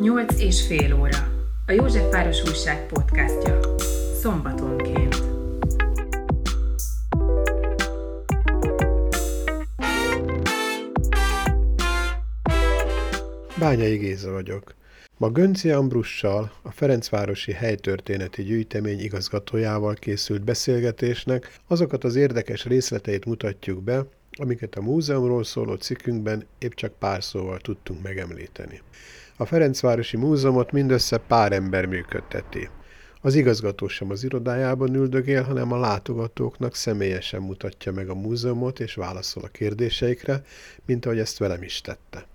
Nyolc és fél óra. A Józsefváros Újság podcastja. Szombatonként. Bányai Géza vagyok. Ma Gönci Ambrussal, a Ferencvárosi Helytörténeti Gyűjtemény igazgatójával készült beszélgetésnek azokat az érdekes részleteit mutatjuk be, amiket a múzeumról szóló cikkünkben épp csak pár szóval tudtunk megemlíteni. A Ferencvárosi Múzeumot mindössze pár ember működteti. Az igazgató sem az irodájában üldögél, hanem a látogatóknak személyesen mutatja meg a múzeumot és válaszol a kérdéseikre, mint ahogy ezt velem is tette.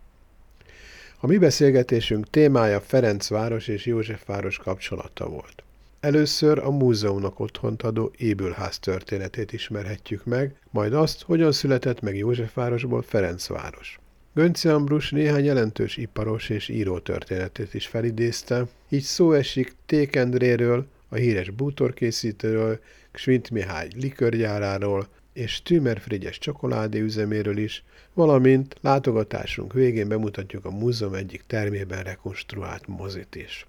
A mi beszélgetésünk témája Ferencváros és Józsefváros kapcsolata volt. Először a múzeumnak otthont adó ébülház történetét ismerhetjük meg, majd azt, hogyan született meg Józsefvárosból Ferencváros. Gönci Ambrus néhány jelentős iparos és író történetét is felidézte, így szó esik Tékendréről, a híres bútorkészítőről, Schwint Mihály likörgyáráról és Tümer Frigyes csokoládé üzeméről is, valamint látogatásunk végén bemutatjuk a múzeum egyik termében rekonstruált mozit is.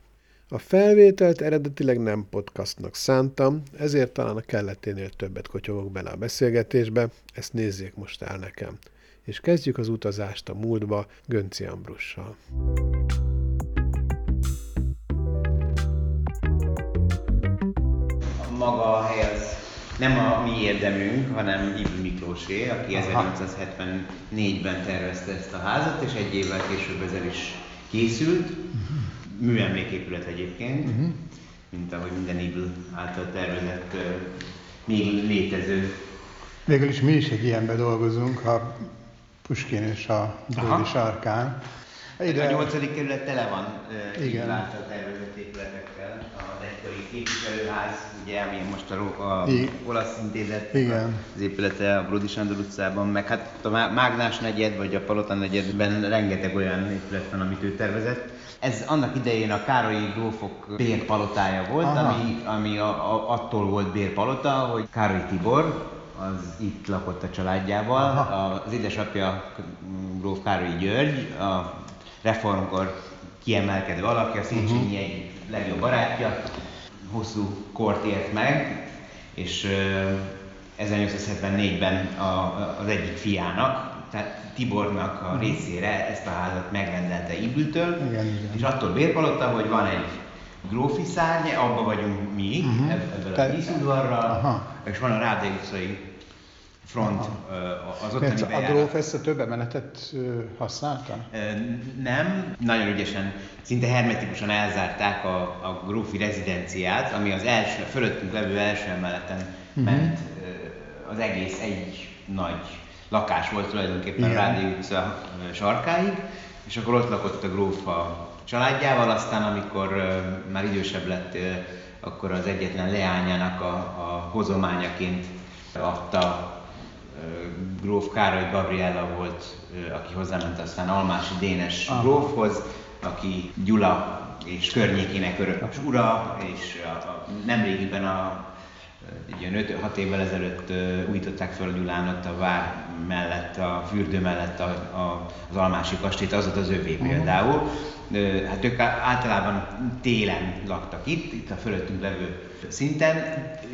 A felvételt eredetileg nem podcastnak szántam, ezért talán a kelleténél többet kotyogok bele a beszélgetésbe, ezt nézzék most el nekem. És kezdjük az utazást a múltba Gönci Ambrussal. Maga a hely az nem a mi érdemünk, hanem Ibn Miklósé, aki 1874-ben tervezte ezt a házat, és egy évvel később ezzel is készült. Uh-huh műemléképület egyébként, uh-huh. mint ahogy minden Ibl által tervezett, uh, még létező. Végül is mi is egy ilyenbe dolgozunk, a Puskin és a Bódi sarkán. Ide... A nyolcadik kerület tele van Igen. által tervezett épületekkel. Az egykori képviselőház, ugye, ami most a, a olasz intézet, Igen. az épülete a Brodi Sándor utcában, meg hát a Mágnás negyed, vagy a Palota negyedben rengeteg olyan épület van, amit ő tervezett. Ez annak idején a Károlyi grófok bérpalotája volt, ami, ami a, a, attól volt bérpalota, hogy Károly Tibor, az itt lakott a családjával. Aha. Az édesapja gróf Károly György, a reformkor kiemelkedő alakja, Széchenyi uh-huh. egy legjobb barátja, hosszú kort ért meg, és 1874-ben a, az egyik fiának, tehát Tibornak a részére ezt a házat megrendelte Ibültől, és attól bérpalotta, hogy van egy grófi szárny, abba vagyunk mi, uh-huh. ebből a díszudvarral, és van a Rádai utcai front az ottani A gróf ezt a több emeletet használta? Nem, nagyon ügyesen, szinte hermetikusan elzárták a, a grófi rezidenciát, ami az első, fölöttünk levő első emeleten uh-huh. ment az egész egy nagy lakás volt tulajdonképpen Igen. a Rádi utca sarkáig, és akkor ott lakott a gróf a családjával, aztán amikor már idősebb lett, akkor az egyetlen leányának a, a hozományaként adta gróf Károly Gabriella volt, aki hozzáment aztán Almási Dénes Aha. grófhoz, aki Gyula és környékének örökös ura, és a, a, nemrégiben a Ugye 5-6 évvel ezelőtt újították fel a Gyulán a vár mellett, a fürdő mellett a, a, az Almási kastélyt, az ott az övé uh-huh. például. Hát ők általában télen laktak itt, itt a fölöttünk levő szinten.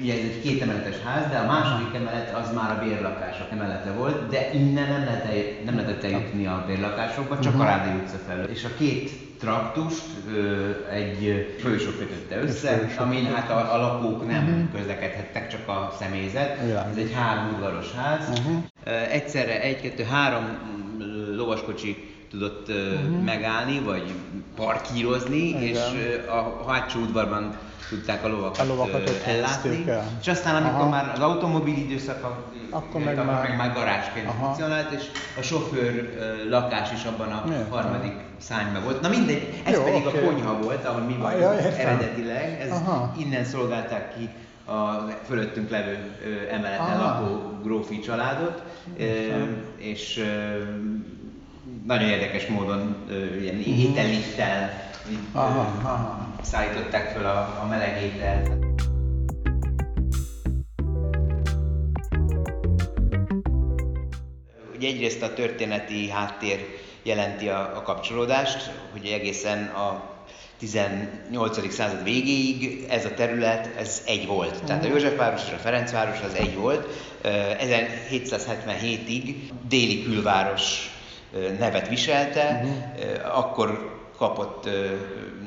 Ugye ez egy két emeletes ház, de a második emelet az már a bérlakások emelete volt, de innen nem lehetett, nem lehetett eljutni a bérlakásokba, csak uh-huh. a Rádi utca felől. És a két traktust egy folyosó kötötte össze, amin hát a, a lakók nem uh-huh. közlekedhettek, csak a személyzet. Ja. Ez egy három udvaros ház. Uh-huh. Egyszerre egy-kettő-három lovaskocsi tudott uh-huh. megállni, vagy parkírozni, Igen. és a hátsó udvarban tudták a lovakat, a lovakat ellátni. El. És aztán, amikor Aha. már az automobil időszak, akkor meg, akkor már... meg már garázsként Aha. funkcionált, és a sofőr lakás is abban a Milyen? harmadik szányban volt. Na mindegy, ez Jó, pedig okay. a konyha volt, ahol mi vagyunk ja, eredetileg, ez Aha. innen szolgálták ki a fölöttünk levő emeleten lakó grófi családot, és nagyon érdekes módon ilyen mhm. ételittel szállították fel a, a meleg ételt. Ugye egyrészt a történeti háttér jelenti a, a kapcsolódást, hogy egészen a 18. század végéig ez a terület, ez egy volt. Tehát a Józsefváros és a Ferencváros az egy volt. 1777-ig déli külváros nevet viselte, uh-huh. akkor kapott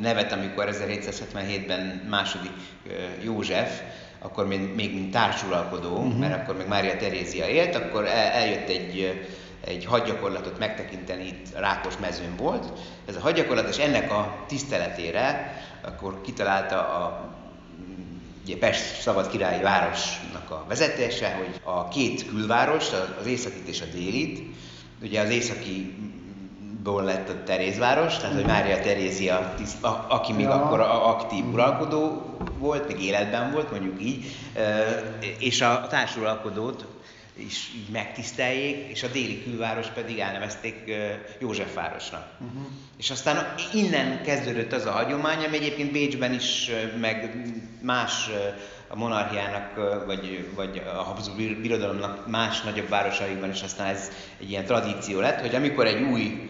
nevet, amikor 1777-ben második József, akkor még, még mint társuralkodó, uh-huh. mert akkor még Mária Terézia élt, akkor el, eljött egy, egy hadgyakorlatot megtekinteni, itt Rákos mezőn volt. Ez a hadgyakorlat, és ennek a tiszteletére akkor kitalálta a ugye Pest szabad királyi városnak a vezetése, hogy a két külváros, az északit és a délit, ugye az északi ból lett a Terézváros, tehát hogy Mária Terézia, tiszt, a, aki még ja. akkor aktív uralkodó volt, még életben volt, mondjuk így, és a társuralkodót is így megtiszteljék, és a déli külváros pedig elnevezték Józsefvárosnak. Uh-huh. És aztán innen kezdődött az a hagyomány, ami egyébként Bécsben is, meg más a monarchiának, vagy, vagy a Habsburg birodalomnak más nagyobb városaiban is aztán ez egy ilyen tradíció lett, hogy amikor egy új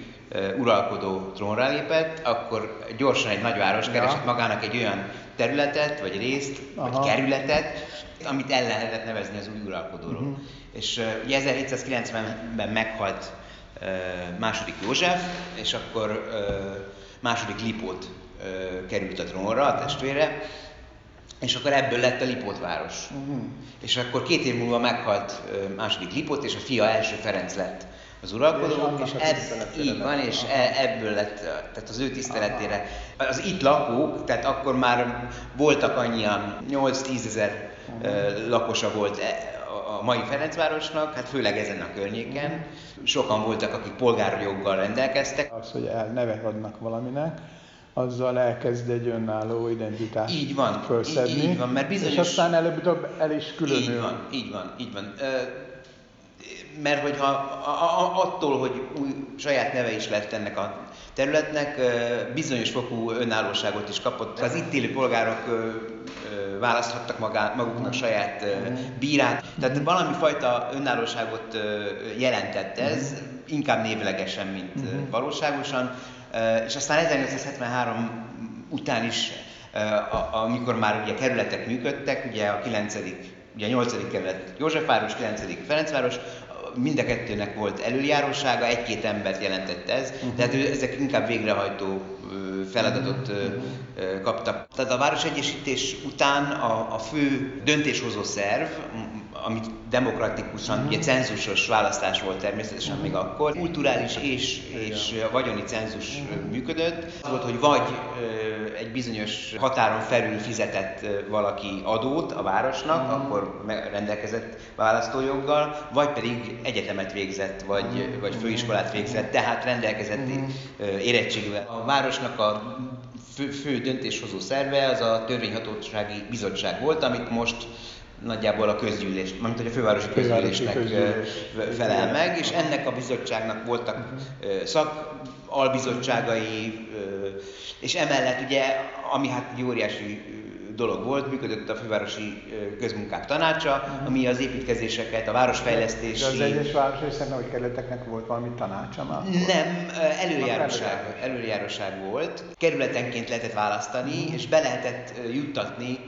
uralkodó trónra lépett, akkor gyorsan egy nagyváros keresett ja. magának egy olyan területet, vagy részt, Aha. vagy kerületet, amit el lehetett nevezni az új uralkodóról. Uh-huh. És uh, 1790-ben meghalt uh, második József, és akkor uh, második Lipót uh, került a trónra, a testvére, és akkor ebből lett a Lipót város. Uh-huh. És akkor két év múlva meghalt második Lipót, és a fia első Ferenc lett az uralkodó, és, és ebb, így van, és e, ebből lett, tehát az ő tiszteletére. Az itt lakók, tehát akkor már voltak annyian, 8-10 ezer lakosa volt e, a mai Ferencvárosnak, hát főleg ezen a környéken. Sokan voltak, akik polgárjoggal rendelkeztek. Az, hogy el nevet adnak valaminek, azzal elkezd egy önálló identitást így van, felszedni. Így, így van, mert bizonyos... És aztán előbb-utóbb el is különül. Így van, így van, így van mert hogyha attól, hogy új saját neve is lett ennek a területnek, bizonyos fokú önállóságot is kapott. Az itt élő polgárok választhattak magá, maguknak saját bírát. Tehát valami fajta önállóságot jelentett ez, inkább névlegesen, mint valóságosan. És aztán 1873 után is, amikor már ugye kerületek működtek, ugye a 9 ugye a 8. kerület Józsefváros, 9. Ferencváros, mind a kettőnek volt előjárósága, egy-két embert jelentett ez, uh-huh. tehát ezek inkább végrehajtó feladatot uh-huh. kaptak. Tehát a városegyesítés után a, a fő döntéshozó szerv, amit demokratikusan, uh-huh. ugye cenzusos választás volt természetesen uh-huh. még akkor, kulturális és, és a vagyoni cenzus uh-huh. működött. Az volt, hogy vagy egy bizonyos határon felül fizetett valaki adót a városnak, uh-huh. akkor rendelkezett választójoggal, vagy pedig egyetemet végzett, vagy, uh-huh. vagy főiskolát végzett, tehát rendelkezett uh-huh. érettségűvel. A városnak a fő, fő döntéshozó szerve az a törvényhatósági bizottság volt, amit most nagyjából a közgyűlés, mint hogy a fővárosi közgyűlésnek közgyűlés. felel meg, és ennek a bizottságnak voltak uh-huh. szak albizottságai, és emellett ugye, ami hát egy óriási dolog volt, működött a fővárosi közmunkák tanácsa, uh-huh. ami az építkezéseket, a városfejlesztési... De az egyes városrészek vagy kerületeknek volt valami tanácsa már? Nem, előjáróság, előjáróság volt. Kerületenként lehetett választani, uh-huh. és be lehetett juttatni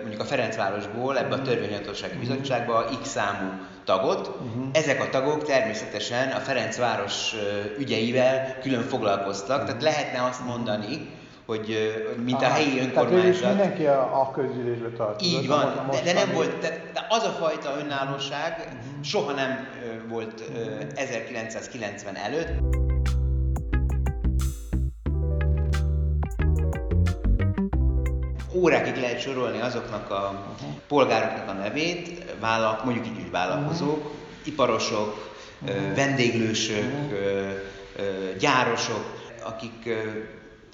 mondjuk a Ferencvárosból ebbe a mhm. törvényhatósági bizottságba x számú tagot. Uh-huh. Ezek a tagok természetesen a Ferencváros ügyeivel külön foglalkoztak, uh-huh. tehát lehetne azt mondani, hogy mint Aha, a helyi önkormányzat. Tehát mindenki a, a közgyűlésbe tartozott. Így van, de, de nem volt, de, de az a fajta önállóság uh-huh. soha nem volt 1990 előtt. Órákig lehet sorolni azoknak a polgároknak a nevét, vállal, mondjuk így, vállalkozók, uh-huh. iparosok, uh-huh. vendéglősök, uh-huh. gyárosok, akik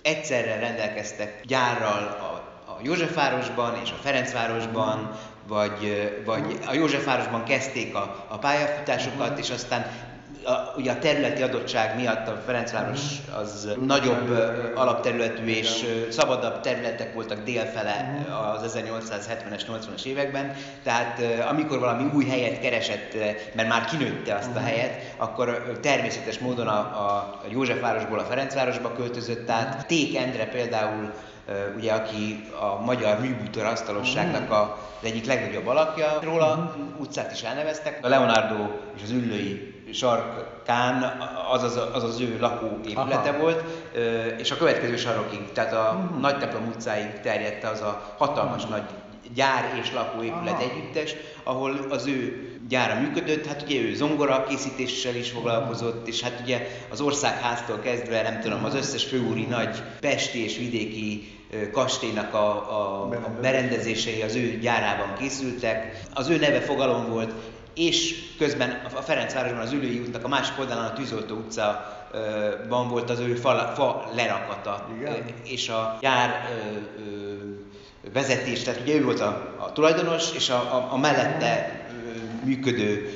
egyszerre rendelkeztek gyárral a, a Józsefvárosban és a Ferencvárosban, uh-huh. vagy, vagy a Józsefvárosban kezdték a, a pályafutásokat, uh-huh. és aztán a, ugye a területi adottság miatt a Ferencváros az nagyobb alapterületű és szabadabb területek voltak délfele az 1870-es, 80-as években, tehát amikor valami új helyet keresett, mert már kinőtte azt a helyet, akkor természetes módon a, a Józsefvárosból a Ferencvárosba költözött át. Ték Endre például ugye, aki a magyar műbútor asztalosságnak a, az egyik legnagyobb alakja. Róla utcát is elneveztek. A Leonardo és az Üllői sarkán az az, az, az ő lakóépülete Aha. volt, és a következő sarokig, tehát a uh-huh. Nagy Templom utcáig terjedt az a hatalmas uh-huh. nagy gyár és lakóépület Aha. együttes, ahol az ő gyára működött, hát ugye ő zongora készítéssel is foglalkozott, és hát ugye az országháztól kezdve, nem tudom, az összes főúri nagy pesti és vidéki kastélynak a, a, a berendezései az ő gyárában készültek. Az ő neve fogalom volt, és közben a Ferencvárosban az Ülői útnak a másik oldalán a Tűzoltó utcában volt az ő fa, fa lerakata, Igen. és a gyár vezetés, tehát ugye ő volt a, a tulajdonos, és a, a, a mellette működő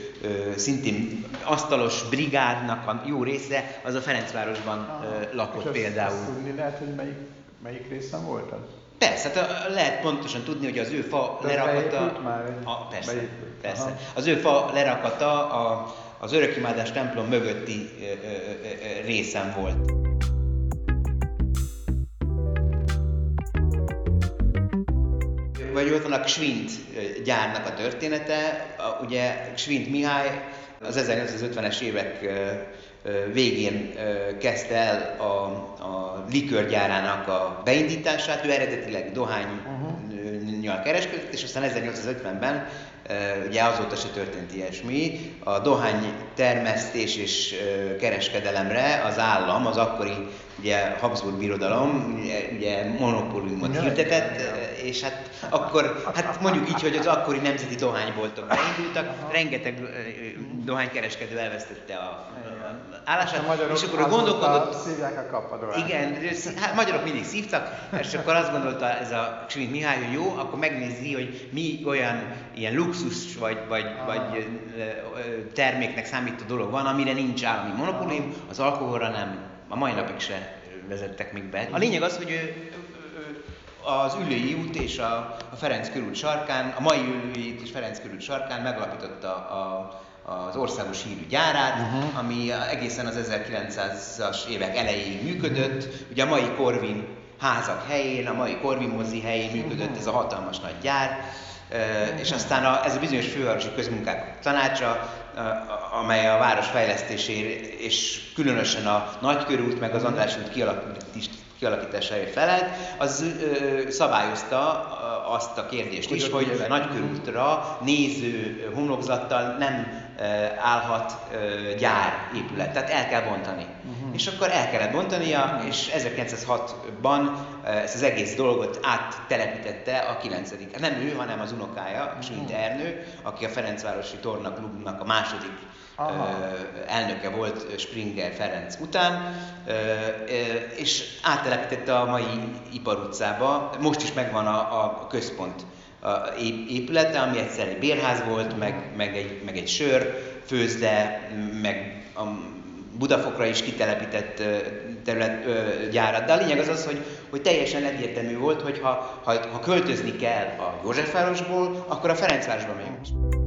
szintén asztalos brigádnak a jó része, az a Ferencvárosban Aha. lakott és például. Azt tudni lehet, hogy melyik, melyik részen volt az? Persze, hát lehet pontosan tudni, hogy az ő fa De lerakata... Már a, persze, persze. Az ő fa lerakata a, az örökimádás templom mögötti ö, ö, ö, részen volt. Vagy ott van a Ksvint gyárnak a története. A, ugye Ksvint Mihály az 1950-es évek végén kezdte el a, a likörgyárának a beindítását, ő eredetileg dohánynyal uh-huh. kereskedett, és aztán 1850-ben ugye azóta se történt ilyesmi. A dohány termesztés és kereskedelemre az állam, az akkori ugye Habsburg birodalom ugye monopóliumot hirdetett, és hát akkor, hát mondjuk így, hogy az akkori nemzeti dohányboltok beindultak, rengeteg dohánykereskedő elvesztette a, állását, a és akkor a gondolkodott... Szívják a kapadolányt. Igen, hát magyarok mindig szívtak, és akkor azt gondolta ez a Schmidt Mihály, hogy jó, akkor megnézi, hogy mi olyan ilyen luxus vagy, vagy, vagy terméknek számító dolog van, amire nincs állami monopólium, az alkoholra nem, a mai napig se vezettek még be. A lényeg az, hogy ő, az Ülői út és a, a Ferenc körút sarkán, a mai Ülői út és Ferenc körút sarkán megalapította a, az országos hírű gyárát, uh-huh. ami egészen az 1900-as évek elejéig működött. Ugye a mai Corvin házak helyén, a mai Corvin mozi helyén működött uh-huh. ez a hatalmas nagy gyár, uh-huh. és aztán a, ez a bizonyos fővárosi közmunkák tanácsa, amely a város fejlesztésért és különösen a Nagykörút meg az András út kialakításáért felelt, az ö, szabályozta azt a kérdést is, hogy a nagykörútra néző homlokzattal nem állhat gyárépület, tehát el kell bontani. Uh-huh. És akkor el kellett bontania, és 1906-ban ezt az egész dolgot áttelepítette a 9 Nem ő, hanem az unokája, Schmidt uh-huh. Ernő, aki a Ferencvárosi Torna Klubnak a második Aha. elnöke volt Springer Ferenc után, és áttelepítette a mai Ipar utcába. Most is megvan a, a központ épülete, ami egyszer egy bérház volt, meg, meg, egy, meg egy sör, főzde, meg a Budafokra is kitelepített terület, gyárat. De a lényeg az az, hogy, hogy teljesen egyértelmű volt, hogy ha, ha, ha költözni kell a Józsefvárosból, akkor a Ferencvárosba megyünk.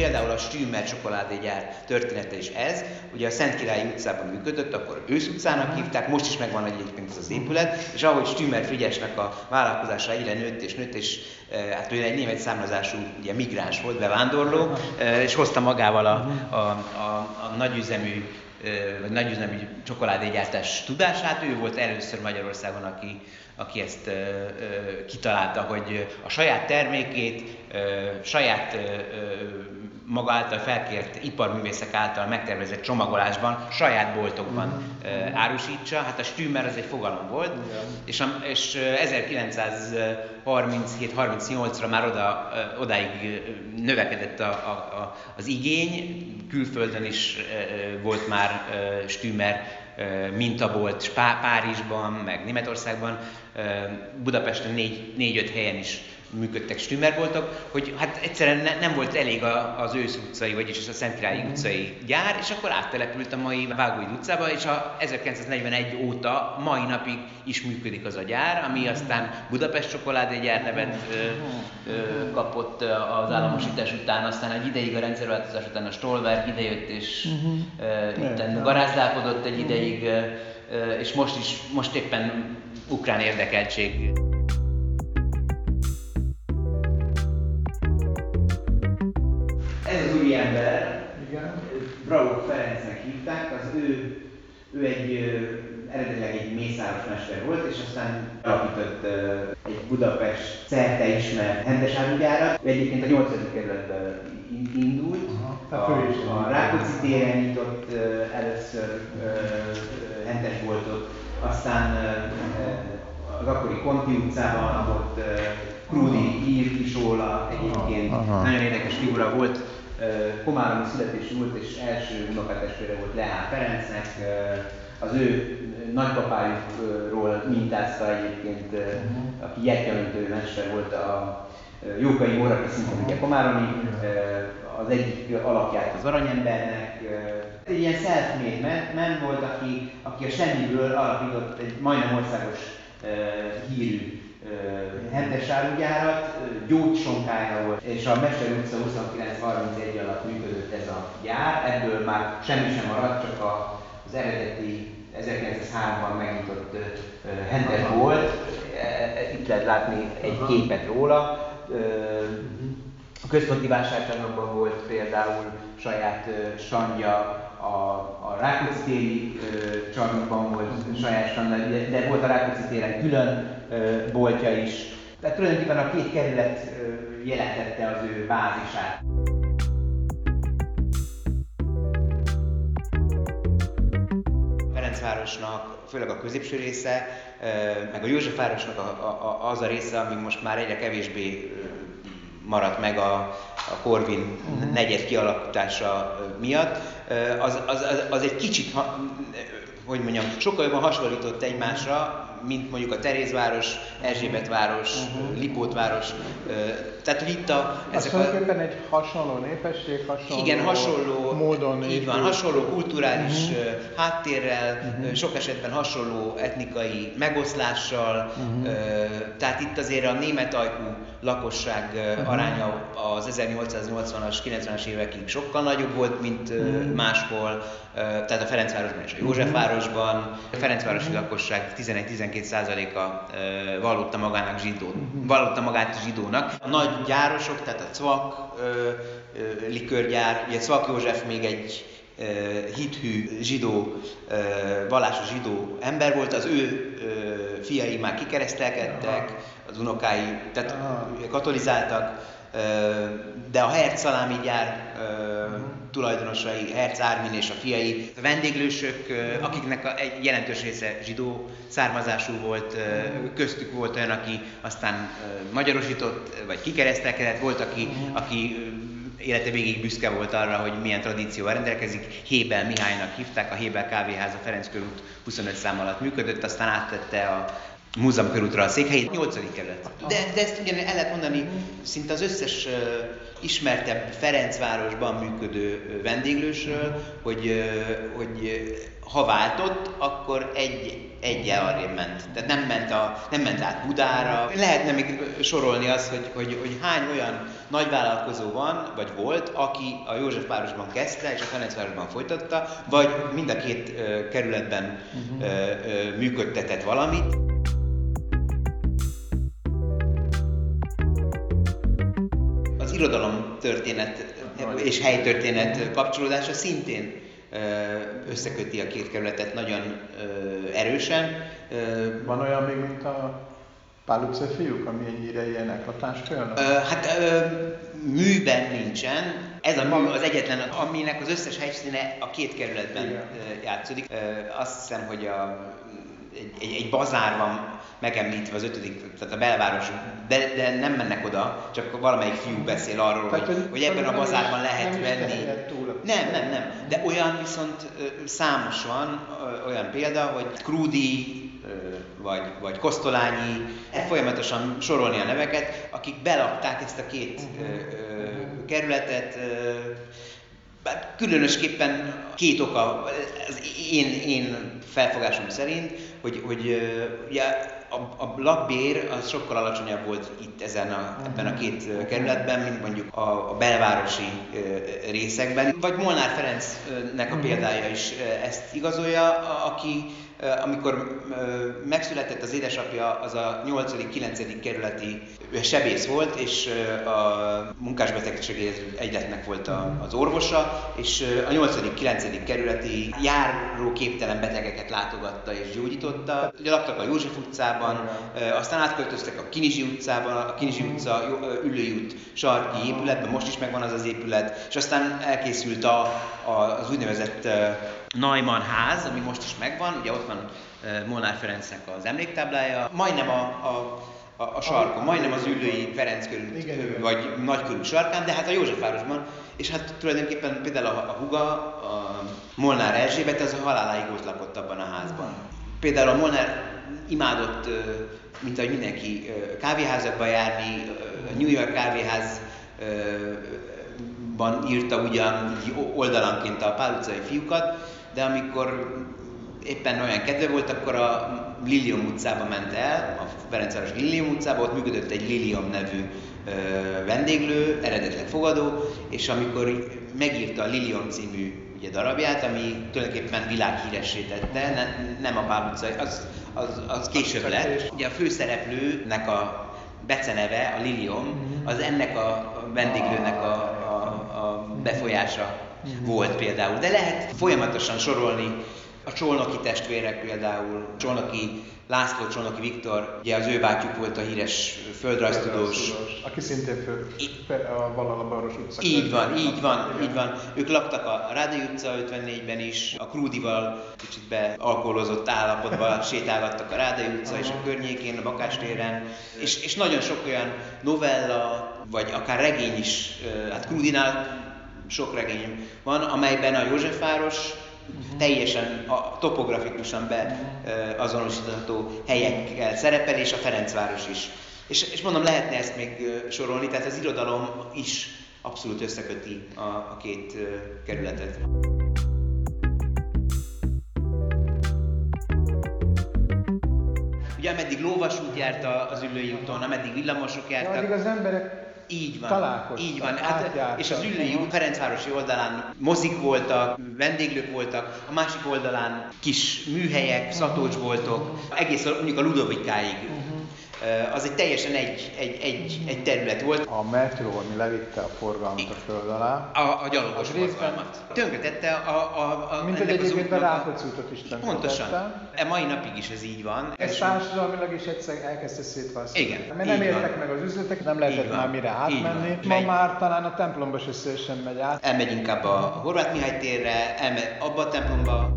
Például a Stümmer csokoládégyár története is ez. Ugye a Szent Király utcában működött, akkor ősz utcának hívták, most is megvan egyébként ez az épület, és ahogy Stümmer Frigyesnek a vállalkozása egyre nőtt és nőtt, és e, hát ő egy német származású ugye, migráns volt, bevándorló, e, és hozta magával a, a, a, a nagyüzemű e, vagy nagyüzemű csokoládégyártás tudását. Ő volt először Magyarországon, aki, aki ezt ö, ö, kitalálta, hogy a saját termékét, ö, saját maga által felkért iparművészek által megtervezett csomagolásban, saját boltokban mm. árusítsa. Hát a Stümmer az egy fogalom volt, Igen. és, a, és 1937-38-ra már oda, odáig növekedett a, a, a, az igény, külföldön is volt már Stümmer mintabolt Párizsban, meg Németországban, Budapesten négy, négy-öt helyen is működtek. Stümmerboltok, hogy hát egyszerűen ne, nem volt elég a, az ősz utcai, vagyis az a Szentkirályi Mhm. utcai gyár, és akkor áttelepült a mai Vágóid utcába, és a 1941 óta mai napig is működik az a gyár, ami aztán Budapest csokoládégyár nevet ö, ö, kapott az államosítás után, aztán egy ideig a rendszerváltozás után a Stolberg idejött, és ö, garázdálkodott egy ideig, ö, és most is, most éppen ukrán érdekeltség. Ez az új ember, Igen. Brauk Ferencnek hívták, az ő, ő egy eredetileg egy mészáros mester volt, és aztán alapított egy Budapest szerte ismert hentesárugyárat. Ő egyébként a 8. kerületben in- indult, Aha, a, egy a Rákóczi téren nyitott először ö, hentesboltot, aztán az akkori Konti utcában, ö, Krúdi írt is róla egyébként, Aha. nagyon érdekes figura volt, Komáromi születésű volt, és első unokatestvére volt Lehán Ferencnek. Az ő nagypapájukról mintázta egyébként, ö, aki jetjelentő mester volt a Jókai Móra, aki szintén ugye Komáromi, ö, az egyik alakját az aranyembernek. Egy ilyen self-made man, volt, aki, aki a semmiből alapított egy majdnem országos hírű ö, hentes árugyárat, gyógysonkája volt, és a Mester utca 29-31 alatt működött ez a gyár, ebből már semmi sem maradt, csak a, az eredeti 1903-ban megnyitott hentes volt, E- e- itt lehet látni egy képet róla. Ö, A központi vásárcsarnokban volt például saját ö, standja, a, a Rákóczi téri csarnokban volt saját standja, de, volt a Rákóczi téren külön boltja is. Tehát tulajdonképpen a két kerület jelentette az ő bázisát. Ferencvárosnak, főleg a középső része, meg a Józsefvárosnak a, a, az a része, ami most már egyre kevésbé maradt meg a, a Corvin negyed kialakítása miatt, az, az, az, az egy kicsit, hogy mondjam, sokkal jobban hasonlított egymásra, mint mondjuk a Terézváros, Erzsébetváros, Lipótváros. Tehát, hogy itt a, Ez ezek a, egy hasonló népesség, hasonló, igen, hasonló, módon így van, hasonló kulturális uh-huh. háttérrel, uh-huh. sok esetben hasonló etnikai megoszlással, uh-huh. tehát itt azért a német ajkú lakosság uh-huh. aránya az 1880-as, 90-es évekig sokkal nagyobb volt, mint uh-huh. máshol, tehát a Ferencvárosban és a Józsefvárosban. A Ferencvárosi lakosság 11-12%-a vallotta magának zsidót, vallotta magát zsidónak. A nagy gyárosok, tehát a Cvak ö, ö, likörgyár, ugye Cvak József még egy ö, hithű zsidó, ö, vallásos zsidó ember volt, az ő ö, fiai már kikeresztelkedtek, az unokái, tehát katolizáltak, ö, de a Herz szalámi gyár ö, tulajdonosai, Herz Ármin és a fiai, a vendéglősök, akiknek a, egy jelentős része zsidó származású volt, köztük volt olyan, aki aztán magyarosított, vagy kikeresztelkedett, volt, aki, aki élete végig büszke volt arra, hogy milyen tradícióval rendelkezik. Hébel Mihálynak hívták, a Hébel kávéház a Ferenc körút 25 szám alatt működött, aztán áttette a Múzeum körútra a székhelyét, 8. kerület. De, de ezt ugyan el lehet mondani szinte az összes ismertebb Ferencvárosban működő vendéglősről, hogy, hogy ha váltott, akkor egy, egyel arrébb ment. Tehát nem ment, a, nem ment át Budára. Lehetne még sorolni azt, hogy, hogy, hogy hány olyan nagyvállalkozó van, vagy volt, aki a Józsefvárosban kezdte, és a Ferencvárosban folytatta, vagy mind a két kerületben uh, uh, működtetett valamit. Irodalom történet és helytörténet kapcsolódása szintén összeköti a két kerületet nagyon erősen. Van olyan még, mint a Pál fiúk, ami ennyire ilyen eklatás példa? Hát ö, műben nincsen. Ez a mű az egyetlen, aminek az összes helyszíne a két kerületben Igen. játszódik. Azt hiszem, hogy a egy, egy, egy bazár van megemlítve az ötödik, tehát a belváros, de, de nem mennek oda, csak valamelyik fiú beszél arról, tehát, hogy, hogy ebben a bazárban lehet nem venni. Nem, nem, nem. De olyan viszont számos van, olyan példa, hogy Krúdi, vagy, vagy Kosztolányi, folyamatosan sorolni a neveket, akik belakták ezt a két uh-huh. kerületet, Hát különösképpen két oka, az én, én felfogásom szerint, hogy, hogy ugye a, a lakbér az sokkal alacsonyabb volt itt ezen a, ebben a két kerületben, mint mondjuk a, a belvárosi részekben. Vagy Molnár Ferencnek a mhm. példája is ezt igazolja, aki amikor megszületett az édesapja, az a 8.-9. kerületi sebész volt, és a munkásbetegségé egyletnek volt az orvosa, és a 8.-9. kerületi járó képtelen betegeket látogatta és gyógyította. Ugye laktak a József utcában, aztán átköltöztek a Kinizsi utcában, a Kinizsi utca ülői út sarki épületben, most is megvan az az épület, és aztán elkészült a, a, az úgynevezett Neumann ház, ami most is megvan, ugye ott van Molnár Ferencnek az emléktáblája, majdnem a, a a, a sarkon, majdnem az ülői Ferenc körül, igen, vagy nagykörű sarkán, de hát a Józsefvárosban, és hát tulajdonképpen például a, a huga, a Molnár Erzsébet, az a haláláig ott lakott abban a házban. Például a Molnár imádott, mint ahogy mindenki, kávéházakba járni, New York kávéház írta ugyan oldalanként a Pál utcai fiúkat, de amikor éppen olyan kedve volt, akkor a Lilium utcába ment el, a Ferencváros Lilium utcába, ott működött egy Lilium nevű ö, vendéglő, eredetileg fogadó, és amikor megírta a Lilium című ugye, darabját, ami tulajdonképpen világhíressé tette, ne, nem a Pál utcai, az, az, az később lett. Ugye a főszereplőnek a beceneve, a Lilium, mhm. az ennek a vendéglőnek a, a, a befolyása volt például. De lehet folyamatosan sorolni a Csolnoki testvérek például, Csolnoki László, Csolnoki Viktor, ugye az ő bátyjuk volt a híres földrajztudós. Aki szintén föl, a valahol a Baros utca. Így van, így van, igen. így van. Ők laktak a Rádi utca 54-ben is, a Krúdival kicsit bealkoholozott állapotban sétálgattak a Rádi utca és a környékén, a Bakástéren, és, és nagyon sok olyan novella, vagy akár regény is, hát Krúdinál sok regény van, amelyben a Józsefváros uh-huh. teljesen a, topografikusan beazonosítható helyekkel szerepel, és a Ferencváros is. És, és mondom, lehetne ezt még sorolni, tehát az irodalom is abszolút összeköti a, a két kerületet. Ugye ameddig lóvasút járt az ülői úton, ameddig villamosok jártak. Ja, addig az emberek így van. Így van. Hát, és az ülői út Ferencvárosi oldalán mozik voltak, vendéglők voltak, a másik oldalán kis műhelyek, szatócsboltok, egész mondjuk a Ludovikáig. Az egy teljesen egy, egy, egy, egy terület volt. A metró, ami levitte a forgalmat a föld alá. A, a gyalogos forgalmat. Tönkretette a, a, a Mint hogy egyébként a Rákóczi is Pontosan. E mai napig is ez így van. Ez társadalmilag is egyszer elkezdte szétválasztani. Igen. Mert nem értek meg az üzletek, nem lehetett már mire átmenni. Ma Megy. már talán a templomba se sem megy át. Elmegy inkább a Horváth Mihály térre, elmegy abba a templomba.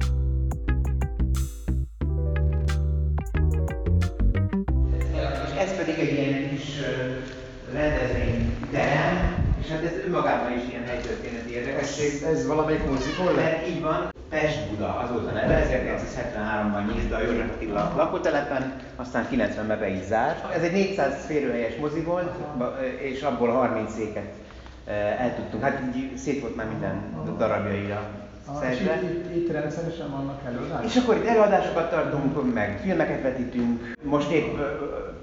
Hát ez önmagában is ilyen helytörténeti érdekesség. Ez, ez valamelyik muzikol? Mert így van, Pest Buda, az volt a neve, 1973-ban nyílt a József Attila lakótelepen, aztán 90-ben be is zárt. Ez egy 400 férőhelyes mozi volt, és abból 30 széket el tudtunk. Hát így szét volt már minden darabjaira szedve. Itt, itt rendszeresen vannak előadások? És akkor itt előadásokat tartunk, meg filmeket vetítünk. Most épp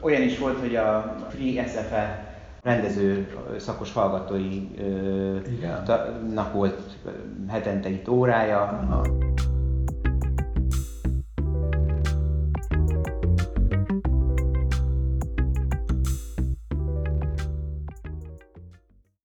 olyan is volt, hogy a Free SFE rendező szakos hallgatóinak volt hetente itt órája. Aha.